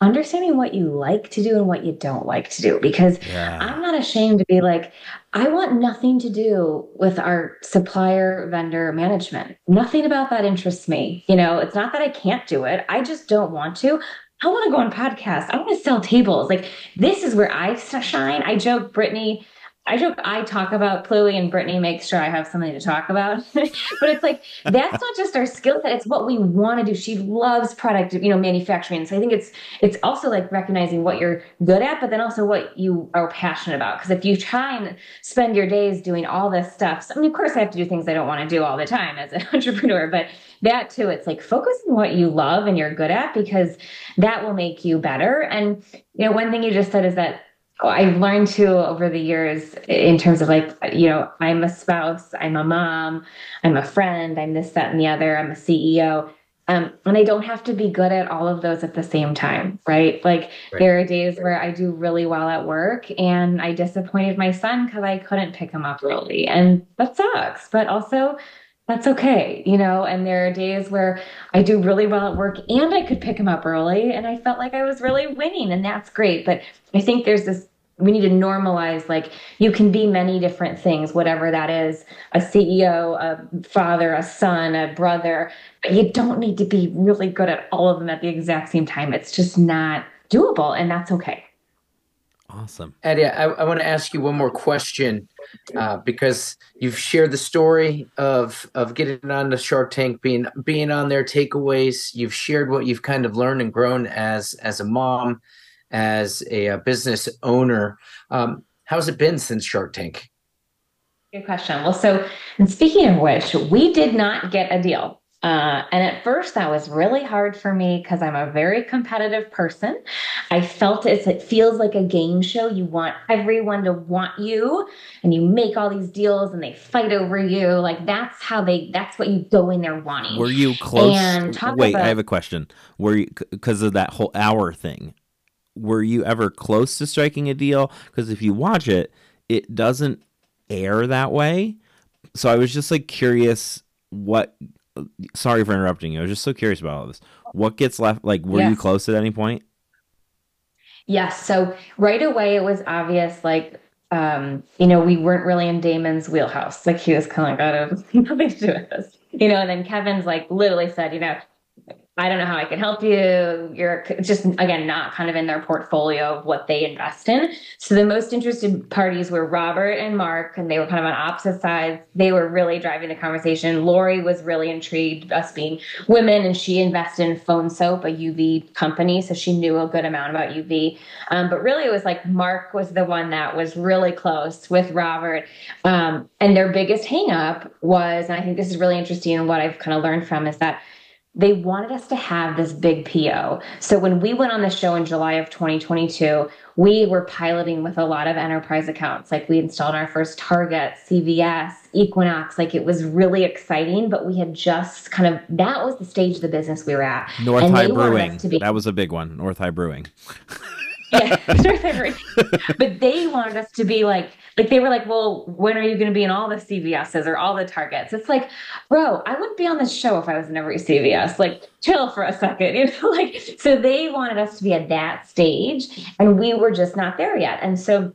understanding what you like to do and what you don't like to do. Because yeah. I'm not ashamed to be like, I want nothing to do with our supplier vendor management. Nothing about that interests me. You know, it's not that I can't do it, I just don't want to. I want to go on podcasts. I want to sell tables. Like this is where I shine. I joke, Brittany I joke I talk about Pluie and Brittany makes sure I have something to talk about. but it's like that's not just our skill set, it's what we want to do. She loves product, you know, manufacturing. So I think it's it's also like recognizing what you're good at, but then also what you are passionate about. Because if you try and spend your days doing all this stuff, so, I mean, of course I have to do things I don't want to do all the time as an entrepreneur, but that too, it's like focus on what you love and you're good at because that will make you better. And you know, one thing you just said is that I've learned to over the years in terms of like, you know, I'm a spouse, I'm a mom, I'm a friend, I'm this, that, and the other, I'm a CEO. Um, and I don't have to be good at all of those at the same time, right? Like right. there are days where I do really well at work and I disappointed my son because I couldn't pick him up early. And that sucks. But also that's okay, you know. And there are days where I do really well at work and I could pick him up early and I felt like I was really winning, and that's great. But I think there's this we need to normalize like you can be many different things whatever that is a ceo a father a son a brother but you don't need to be really good at all of them at the exact same time. It's just not doable and that's okay. Awesome. Addie i, I want to ask you one more question uh, because you've shared the story of of getting on the shark tank being being on their takeaways. You've shared what you've kind of learned and grown as as a mom as a, a business owner. Um, how's it been since Shark Tank? Good question. Well, so and speaking of which, we did not get a deal. Uh, and at first, that was really hard for me because I'm a very competitive person. I felt it, it feels like a game show. You want everyone to want you, and you make all these deals, and they fight over you. Like that's how they. That's what you go in there wanting. Were you close? And wait, about, I have a question. Were you because of that whole hour thing? Were you ever close to striking a deal? Because if you watch it, it doesn't air that way. So I was just like curious what. Sorry for interrupting you. I was just so curious about all this. What gets left? Like, were yes. you close at any point? Yes. So right away, it was obvious. Like, um, you know, we weren't really in Daymond's wheelhouse. Like, he was kind of like, I have nothing to do with this, you know. And then Kevin's like, literally said, you know, I don't know how I can help you. You're just, again, not kind of in their portfolio of what they invest in. So the most interested parties were Robert and Mark, and they were kind of on opposite sides. They were really driving the conversation. Lori was really intrigued, us being women, and she invested in Phone Soap, a UV company. So she knew a good amount about UV. Um, but really, it was like Mark was the one that was really close with Robert. Um, and their biggest hangup was, and I think this is really interesting, and what I've kind of learned from is that they wanted us to have this big PO. So when we went on the show in July of 2022, we were piloting with a lot of enterprise accounts. Like we installed our first Target, CVS, Equinox. Like it was really exciting, but we had just kind of that was the stage of the business we were at. North and High Brewing. Be, that was a big one. North High Brewing. yeah, but they wanted us to be like, like they were like, well, when are you going to be in all the CVSs or all the Targets? It's like, bro, I wouldn't be on this show if I was in every CVS. Like, chill for a second, you know. Like, so they wanted us to be at that stage, and we were just not there yet. And so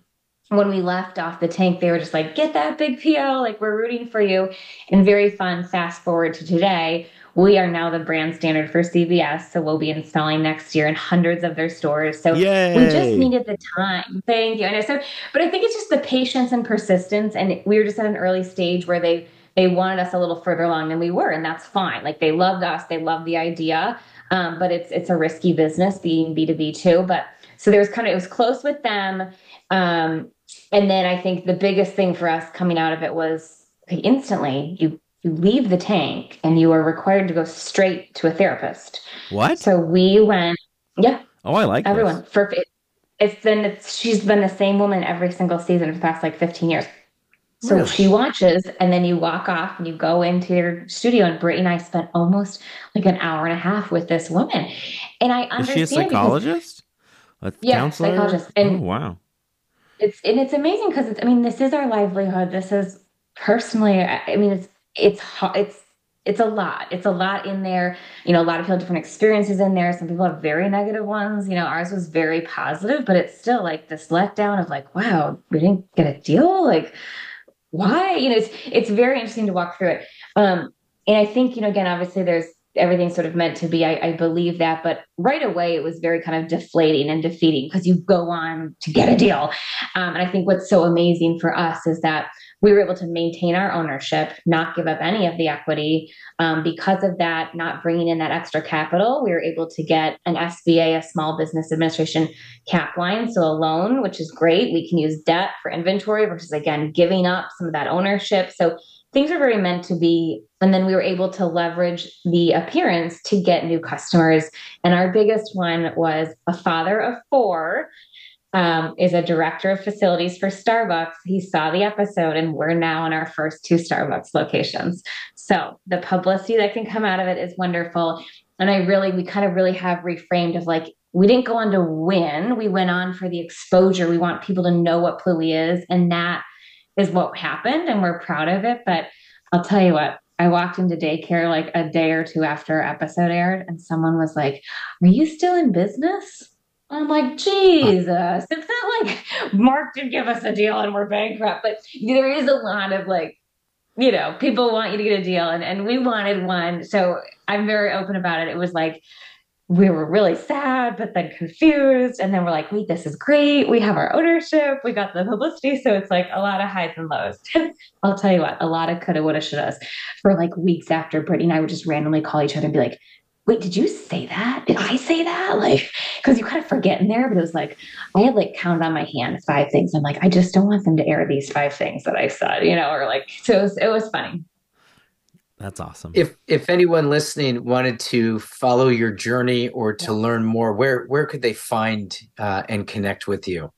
when we left off the tank, they were just like, get that big PO, like we're rooting for you. And very fun. Fast forward to today, we are now the brand standard for CVS. So we'll be installing next year in hundreds of their stores. So Yay. we just needed the time. Thank you. And so, but I think it's just the patience and persistence. And we were just at an early stage where they they wanted us a little further along than we were, and that's fine. Like they loved us, they loved the idea. Um, but it's it's a risky business being B two B too. But so there was kind of it was close with them. Um, and then I think the biggest thing for us coming out of it was instantly you you leave the tank and you are required to go straight to a therapist. What? So we went, yeah, oh, I like it. everyone This. for it, it's been it's, she's been the same woman every single season for the past like 15 years. So Really? she watches, and then you walk off and you go into your studio. And Brittany and I spent almost like an hour and a half with this woman, and I Is understand she a because psychologist? A Yeah, counselor? psychologist. And- oh, wow. it's and it's amazing because it's. I mean, this is our livelihood. This is personally. I mean, it's it's it's it's a lot. It's a lot in there. You know, a lot of people have different experiences in there. Some people have very negative ones. You know, ours was very positive, but it's still like this letdown of like, wow, we didn't get a deal. Like, why? You know, it's it's very interesting to walk through it. Um, and I think you know, again, obviously, there's everything's sort of meant to be. I, I believe that, but right away, it was very kind of deflating and defeating because you go on to get a deal. Um, and I think what's so amazing for us is that we were able to maintain our ownership, not give up any of the equity. Um, because of that, not bringing in that extra capital, we were able to get an SBA, a Small Business Administration cap line, so a loan, which is great. We can use debt for inventory versus again giving up some of that ownership. So things are very meant to be. And then we were able to leverage the appearance to get new customers. And our biggest one was a father of four um, is a director of facilities for Starbucks. He saw the episode, and we're now in our first two Starbucks locations. So the publicity that can come out of it is wonderful. And I really, we kind of really have reframed of like, we didn't go on to win. We went on for the exposure. We want people to know what Pluie is. And that is what happened. And we're proud of it. But I'll tell you what, I walked into daycare like a day or two after our episode aired, and someone was like, Are you still in business? I'm like, Jesus, it's not like Mark did give us a deal and we're bankrupt, but there is a lot of like, you know, people want you to get a deal and, and we wanted one. So I'm very open about it. It was like, we were really sad, but then confused. And then we're like, wait, this is great. We have our ownership. We got the publicity. So it's like a lot of highs and lows. I'll tell you what, a lot of coulda, woulda, shouldas for like weeks after Brittany and I would just randomly call each other and be like, wait, did you say that? Did I say that? Like, because you kind of forget in there, but it was like, I had like counted on my hand five things. I'm like, I just don't want them to air these five things that I said, you know, or like, so it was, it was funny. That's awesome. If if anyone listening wanted to follow your journey or to learn more, where where could they find uh, and connect with you?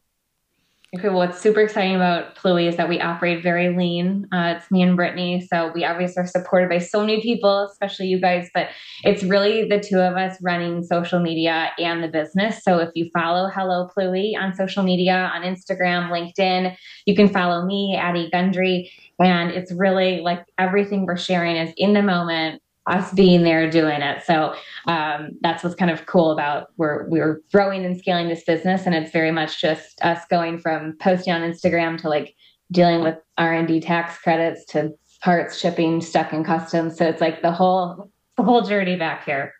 Okay, well, what's super exciting about Pluie is that we operate very lean. Uh, it's me and Brittany, so we obviously are supported by so many people, especially you guys. But it's really the two of us running social media and the business. So if you follow Hello Pluie on social media, on Instagram, LinkedIn, you can follow me, Addie Gundry, and it's really like everything we're sharing is in the moment. Us being there doing it. So um, that's what's kind of cool about we're we're growing and scaling this business, and it's very much just us going from posting on Instagram to like dealing with R and D tax credits to parts shipping stuck in customs. So it's like the whole the whole journey back here.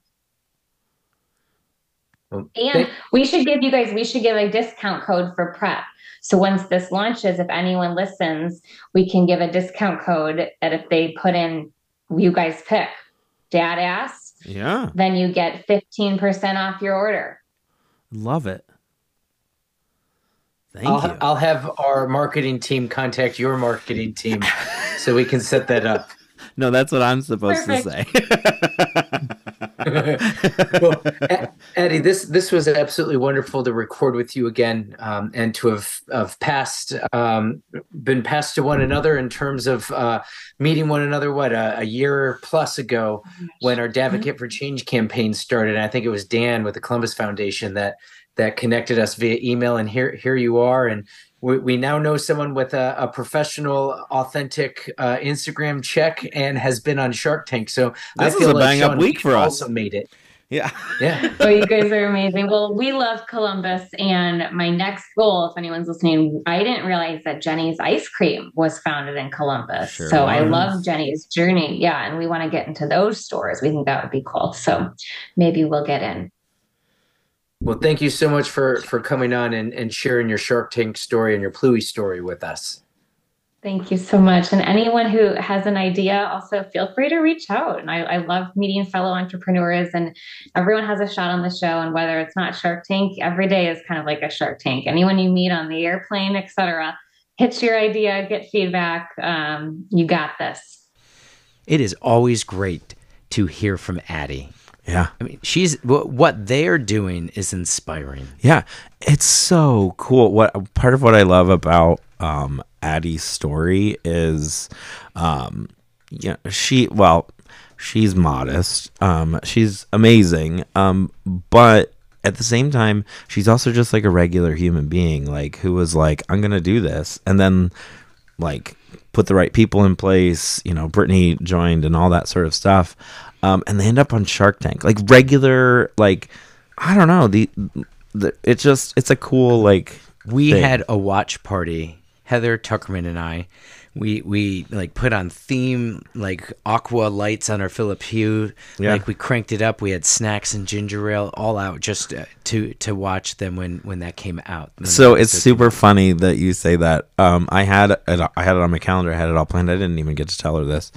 Well, And we should give you guys we should give a discount code for prep. So once this launches, if anyone listens, we can give a discount code that if they put in you guys pick dad ass, yeah. then you get 15% off your order. Love it. Thank I'll, you. I'll have our marketing team contact your marketing team so we can set that up. no, that's what I'm supposed Perfect. to say. well, Addie, this this was absolutely wonderful to record with you again, um, and to have have passed, um, been passed to one another in terms of uh, meeting one another. What a, a year plus ago, when our Advocate for Change campaign started, and I think it was Dan with the Columbus Foundation that that connected us via email, and here here you are, and we, we now know someone with a, a professional, authentic uh, Instagram check and has been on Shark Tank. So This I is feel a like bang-up week we for us. Also made it. Yeah. Yeah. Oh, you guys are amazing. Well, we love Columbus. And my next goal, if anyone's listening, I didn't realize that Jeni's ice cream was founded in Columbus. Sure so I love Jeni's journey. Yeah. And we want to get into those stores. We think that would be cool. So maybe we'll get in. Well, thank you so much for for coming on and, and sharing your Shark Tank story and your Pluie story with us. Thank you so much. And anyone who has an idea, also feel free to reach out. And I, I love meeting fellow entrepreneurs, and everyone has a shot on the show. And whether it's not Shark Tank, every day is kind of like a Shark Tank. Anyone you meet on the airplane, etc., pitch your idea, get feedback. Um, you got this. It is always great to hear from Addie. Yeah. I mean, she's what they're doing is inspiring. Yeah, it's so cool. What part of what I love about um, Addie's story is, um, yeah, she well, she's modest. Um, she's amazing. Um, but at the same time, she's also just like a regular human being, like who was like, I'm gonna do this, and then like put the right people in place. You know, Brittany joined and all that sort of stuff. Um, and they end up on Shark Tank, like regular, like I don't know. The, the it's just it's a cool like We thing. had a watch party. Heather Tuckerman and I, we we like put on theme like aqua lights on our Philip Hue. Yeah. Like we cranked it up. We had snacks and ginger ale all out just uh, to to watch them when when that came out. So it's super funny that you say that. Um, I had it, I had it on my calendar. I had it all planned. I didn't even get to tell her this.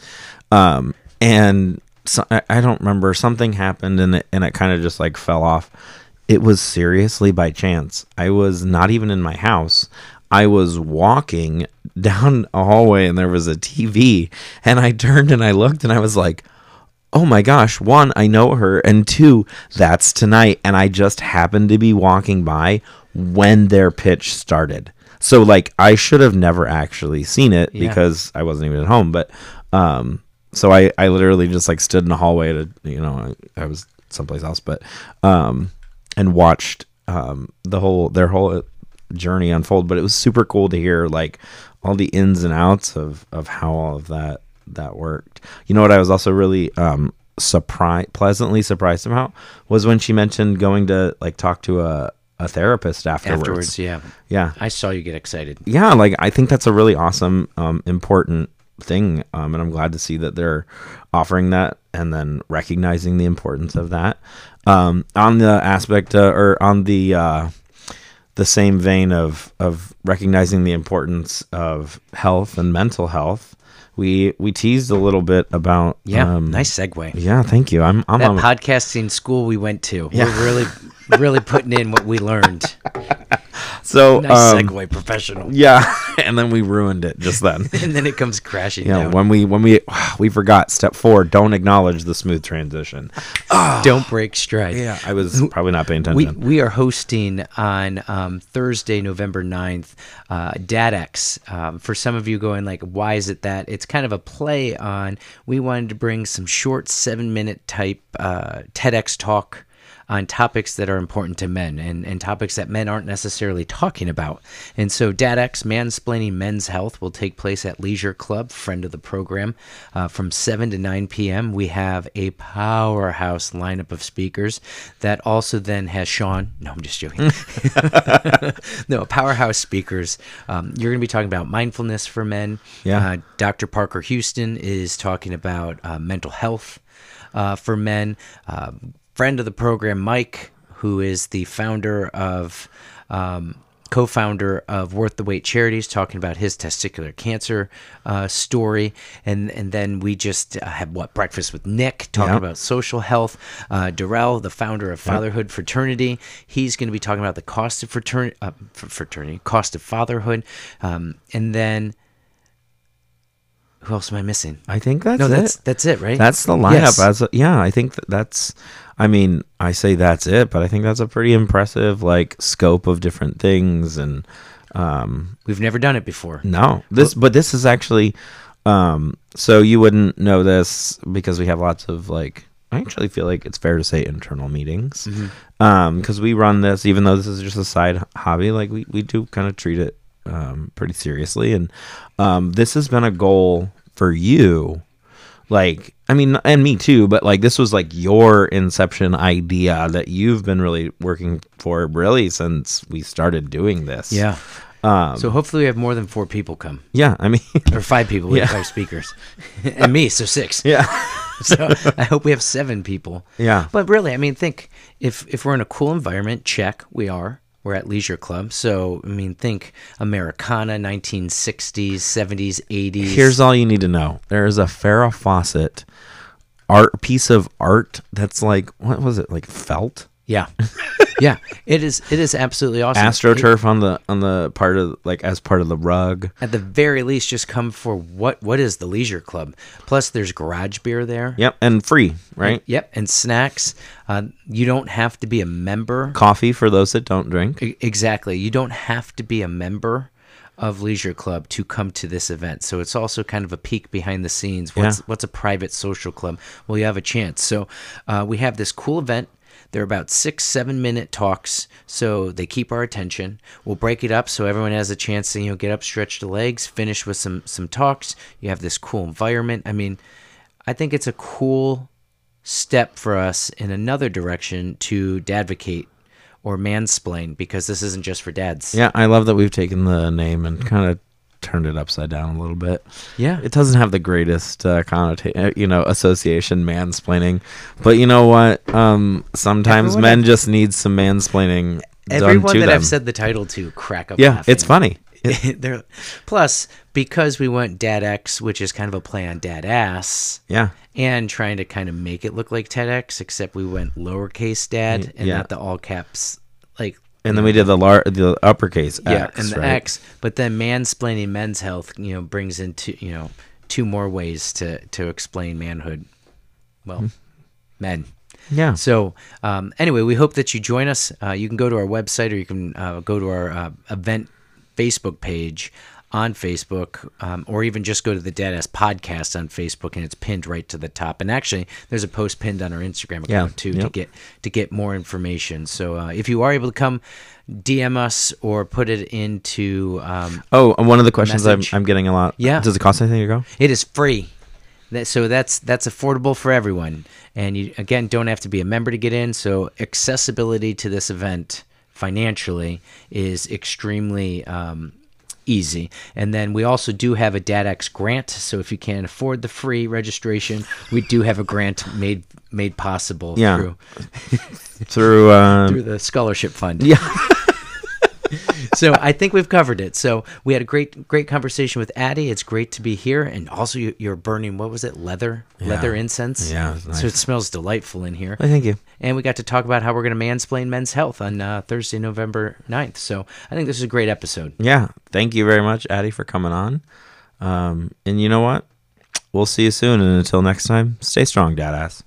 Um, and so, I, don't remember something happened and it and it kind of just like fell off. It was seriously by chance. I was not even in my house. I was walking down a hallway and there was a TV and I turned and I looked and I was like, oh my gosh, one, I know her, and two, that's tonight. And I just happened to be walking by when their pitch started. So like I should have never actually seen it Yeah. because I wasn't even at home. But um so I, I literally just like stood in the hallway to you know, I, I was someplace else, but um and watched um the whole their whole journey unfold. But it was super cool to hear like all the ins and outs of of how all of that that worked. You know what I was also really um surprised pleasantly surprised about was when she mentioned going to like talk to a a therapist afterwards. afterwards. Yeah, Yeah. I saw you get excited. Yeah, like I think that's a really awesome um important thing um and I'm glad to see that they're offering that and then recognizing the importance of that. Um on the aspect uh, or on the uh the same vein of of recognizing the importance of health and mental health. We we teased a little bit about Yeah, um, nice segue. Yeah, thank you. I'm I'm That on podcasting school we went to. Yeah. We're really really putting in what we learned. so Nice um, segue, professional. Yeah, and then we ruined it just then. And then it comes crashing Yeah, when we when we we forgot step four, don't acknowledge the smooth transition. Don't break stride. Yeah, I was probably not paying We, attention. we are hosting on um, Thursday, November 9th, uh, DadX. Um, for some of you going like, why is it that? It's kind of a play on, we wanted to bring some short seven minute type uh, TEDx talk on topics that are important to men and, and topics that men aren't necessarily talking about. And so DadX, Mansplaining Men's Health, will take place at Leisure Club, friend of the program, uh, from 7 to 9 p.m. We have a powerhouse lineup of speakers that also then has Sean. No, I'm just joking. no, powerhouse speakers. Um, you're going to be talking about mindfulness for men. Yeah. Uh, Dr. Parker Houston is talking about uh, mental health uh, for men. Uh, friend of the program, Mike, who is the founder of. Um, co-founder of Worth the Wait Charities, talking about his testicular cancer uh, story, and and then we just uh, had what breakfast with Nick talking Yep. about social health. Uh, Darrell, the founder of Fatherhood Fraternity, he's going to be talking about the cost of fraternity, uh, fraternity, cost of fatherhood, um, and then who else am I missing? I think that's no, it. that's that's it, right? That's the lineup. Yes. As yeah, I think that that's. I mean, I say that's it, but I think that's a pretty impressive like scope of different things and. Um, We've never done it before. No, this but this is actually um so you wouldn't know this because we have lots of like I actually feel like it's fair to say internal meetings. Um because we run this even though this is just a side hobby like we we do kind of treat it um pretty seriously and um this has been a goal for you like I mean, and me too, but like this was like your inception idea that you've been really working for really since we started doing this. Yeah. Um, So hopefully we have more than four people come, yeah, I mean, or five people. We have Yeah. five speakers, and me, so six. yeah. So I hope we have seven people. Yeah. But really, I mean, think if if we're in a cool environment, check, we are. We're at Leisure Club, so I mean, think Americana, 1960s, 70s, 80s. Here's all you need to know. There is a Farrah Fawcett art piece of art that's like what was it like felt yeah, yeah. It is. It is absolutely awesome. It- astroturf on the on the part of like as part of the rug. at the very least, just come for what what is the Leisure Club? Plus, there's garage beer there. Yep, and free, right? Yep, and snacks. Uh, you don't have to be a member. Coffee for those that don't drink. E- Exactly. You don't have to be a member of Leisure Club to come to this event. So it's also kind of a peek behind the scenes. What's Yeah. what's a private social club? Well, you have a chance. So uh, we have this cool event. They're about six, seven minute talks, so they keep our attention. We'll break it up so everyone has a chance to you know get up, stretch the legs, finish with some some talks. You have this cool environment. I mean, I think it's a cool step for us in another direction to advocate or mansplain because this isn't just for dads. Yeah, I love that we've taken the name and kind of turned it upside down a little bit. Yeah. It doesn't have the greatest uh, connotation, you know, association mansplaining, but you know what? Um, sometimes Everyone men I've- just need some mansplaining Everyone that them. I've said the title to crack up. yeah, laughing. it's funny. They're, plus, because we went Dad X, which is kind of a play on Dad Ass, Yeah, and trying to kind of make it look like TEDx, except we went lowercase Dad and yeah. not the all caps and then we did the lar- the uppercase yeah, X, and the right? X. But then mansplaining men's health, you know, brings into you know two more ways to to explain manhood. Well, Hmm. men. Yeah, So, um, anyway, we hope that you join us. Uh, you can go to our website or you can uh, go to our uh, event Facebook page on Facebook, um, or even just go to the Deadass podcast on Facebook, and it's pinned right to the top. And actually, there's a post pinned on our Instagram account Yeah, too to get to get more information. So, uh, if you are able to come, DM us or put it into. Um, Oh, and one of the questions I'm, I'm getting a lot. Yeah. Does it cost anything to go? It is free. That, so that's that's affordable for everyone. And you again don't have to be a member to get in. So accessibility to this event financially is extremely um, easy. And then we also do have a DadX grant. So if you can't afford the free registration, we do have a grant made made possible Yeah. through Through, um, through the scholarship fund. yeah. so I think we've covered it. So we had a great, great conversation with Addie. It's great to be here, and also you- you're burning what was it, leather, leather incense. Yeah, it's So it smells delightful in here. Thank you. And we got to talk about how we're going to mansplain men's health on uh, Thursday, November 9th. So I think this is a great episode. Yeah, thank you very much, Addie, for coming on. Um, and you know what? We'll see you soon. And until next time, stay strong, dad ass.